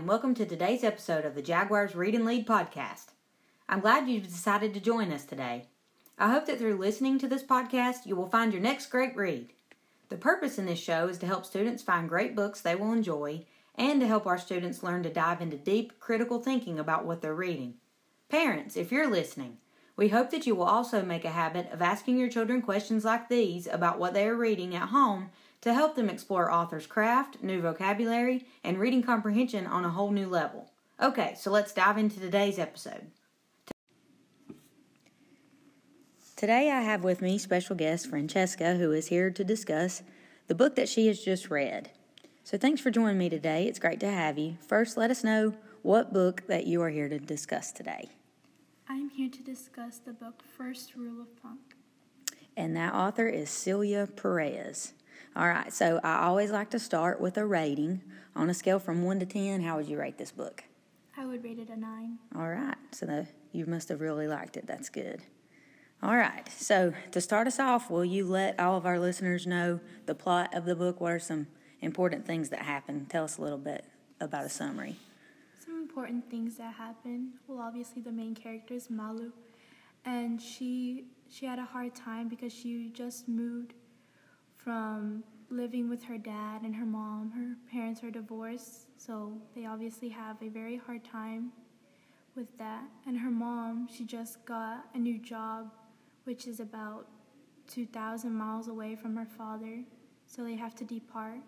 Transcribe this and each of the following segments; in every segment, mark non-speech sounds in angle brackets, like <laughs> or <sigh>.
and welcome to today's episode of the Jaguars Read and Lead podcast. I'm glad you've decided to join us today. I hope that through listening to this podcast, you will find your next great read. The purpose in this show is to help students find great books they will enjoy and to help our students learn to dive into deep, critical thinking about what they're reading. Parents, if you're listening, we hope that you will also make a habit of asking your children questions like these about what they are reading at home to help them explore authors' craft, new vocabulary, and reading comprehension on a whole new level. Okay, so let's dive into today's episode. Today I have with me special guest Francheska, who is here to discuss the book that she has just read. So thanks for joining me today. It's great to have you. First, let us know what book that you are here to discuss today. I'm here to discuss the book First Rule of Punk. And that author is Celia Perez. All right, so I always like to start with a rating. On a scale from 1 to 10, how would you rate this book? I would rate it a 9. All right, so the, you must have really liked it. That's good. All right, so to start us off, will you let all of our listeners know the plot of the book? What are some important things that happen? Tell us a little bit about a summary. Some important things that happen. Well, obviously, the main character is Malu, and she she had a hard time because she just moved from living with her dad and her mom. Her parents are divorced, so they obviously have a very hard time with that. And her mom, she just got a new job which is about 2,000 miles away from her father, so they have to depart.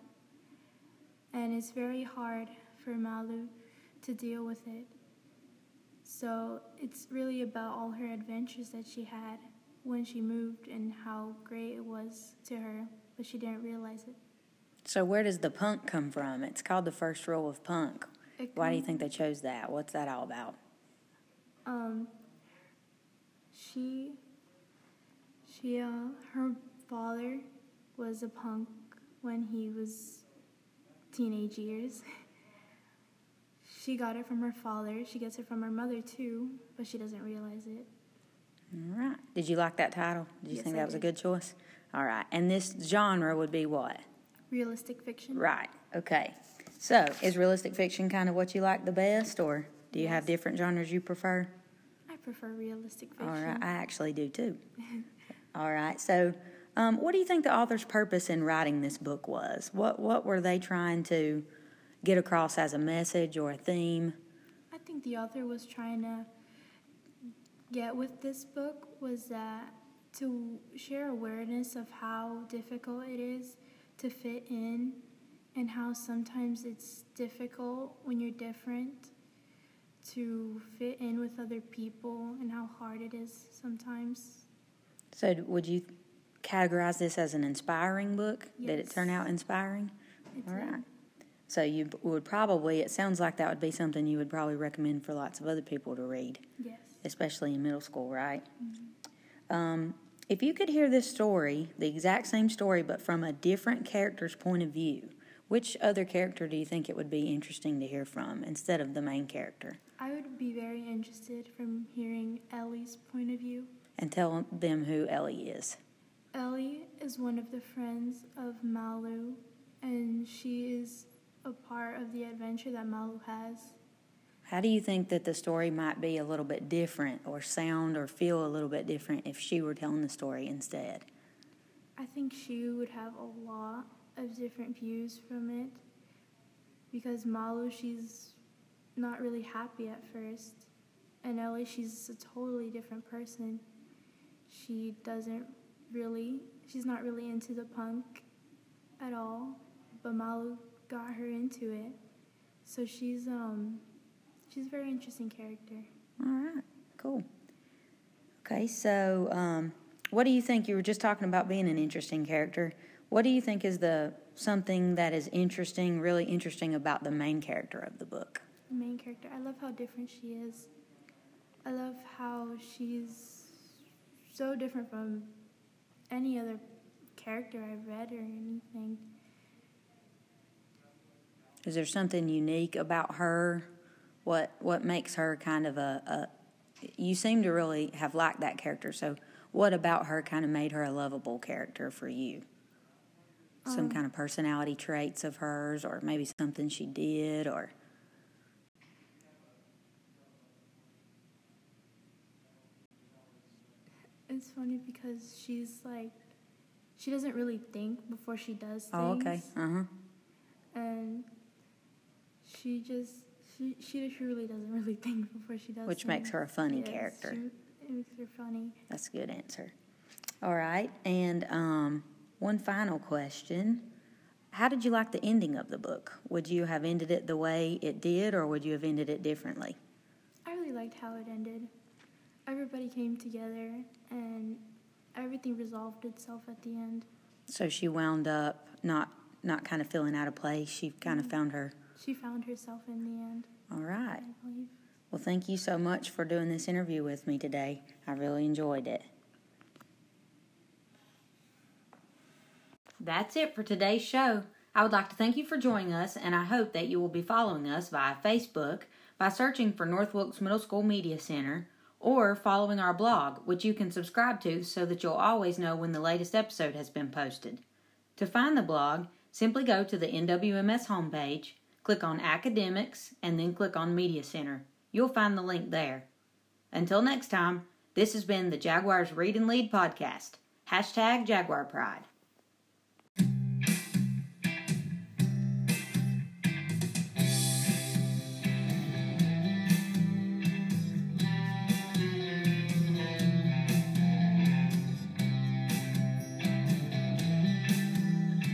And it's very hard for Malu to deal with it. So it's really about all her adventures that she had when she moved and how great it was to her, but she didn't realize it. So, where does the punk come from? It's called the first rule of punk. Why do you think they chose that? What's that all about? Um, she she, uh, her father was a punk when he was teenage years. <laughs> she got it from her father. She gets it from her mother too, but she doesn't realize it. All right. Did you like that title? Did you yes, think that was a good choice? All right. And this genre would be what? Realistic fiction. Right. Okay. So, is realistic fiction kind of what you like the best, or do you have different genres you prefer? I prefer realistic fiction. All right. I actually do too. <laughs> All right. So, um, what do you think the author's purpose in writing this book was? What What were they trying to get across as a message or a theme? I think the author was trying to get with this book was that to share awareness of how difficult it is to fit in and how sometimes it's difficult when you're different to fit in with other people and how hard it is sometimes. So, would you categorize this as an inspiring book? Did it turn out inspiring? It's All a- right. So, you would probably, it sounds like that would be something you would probably recommend for lots of other people to read, yes. especially in middle school, right? Mm-hmm. Um, if you could hear this story, the exact same story, but from a different character's point of view, which other character do you think it would be interesting to hear from instead of the main character? I would be very interested from hearing Ellie's point of view. And tell them who Ellie is. Ellie is one of the friends of Malu, and she is a part of the adventure that Malu has. How do you think that the story might be a little bit different or sound or feel a little bit different if she were telling the story instead? I think she would have a lot of different views from it because Malu, she's not really happy at first, and Ellie, she's a totally different person. She doesn't really, she's not really into the punk at all, but Malu got her into it. So she's um she's a very interesting character. All right, cool. Okay, so um, what do you think? You were just talking about being an interesting character. What do you think is the something that is interesting, really interesting about the main character of the book? The main character. I love how different she is. I love how she's so different from any other character I've read or anything. Is there something unique about her? what what makes her kind of a, a you seem to really have liked that character so what about her kind of made her a lovable character for you um, some kind of personality traits of hers or maybe something she did or it's funny because she's like she doesn't really think before she does things. Oh, okay. Uh-huh. And she just she, she, she really doesn't really think before she does Which makes her a funny Yes, character. she- it makes her funny. That's a good answer. All right, and um, one final question. How did you like the ending of the book? Would you have ended it the way it did, or would you have ended it differently? I really liked how it ended. Everybody came together and everything resolved itself at the end. So she wound up not not kind of feeling out of place. She kind of found her. She found herself in the end, All right. I believe. Well, thank you so much for doing this interview with me today. I really enjoyed it. That's it for today's show. I would like to thank you for joining us, and I hope that you will be following us via Facebook by searching for North Wilkes Middle School Media Center or following our blog, which you can subscribe to so that you'll always know when the latest episode has been posted. To find the blog, simply go to the NWMS homepage, click on Academics, and then click on Media Center. You'll find the link there. Until next time, this has been the Jaguars Read and Lead podcast. Hashtag Jaguar Pride.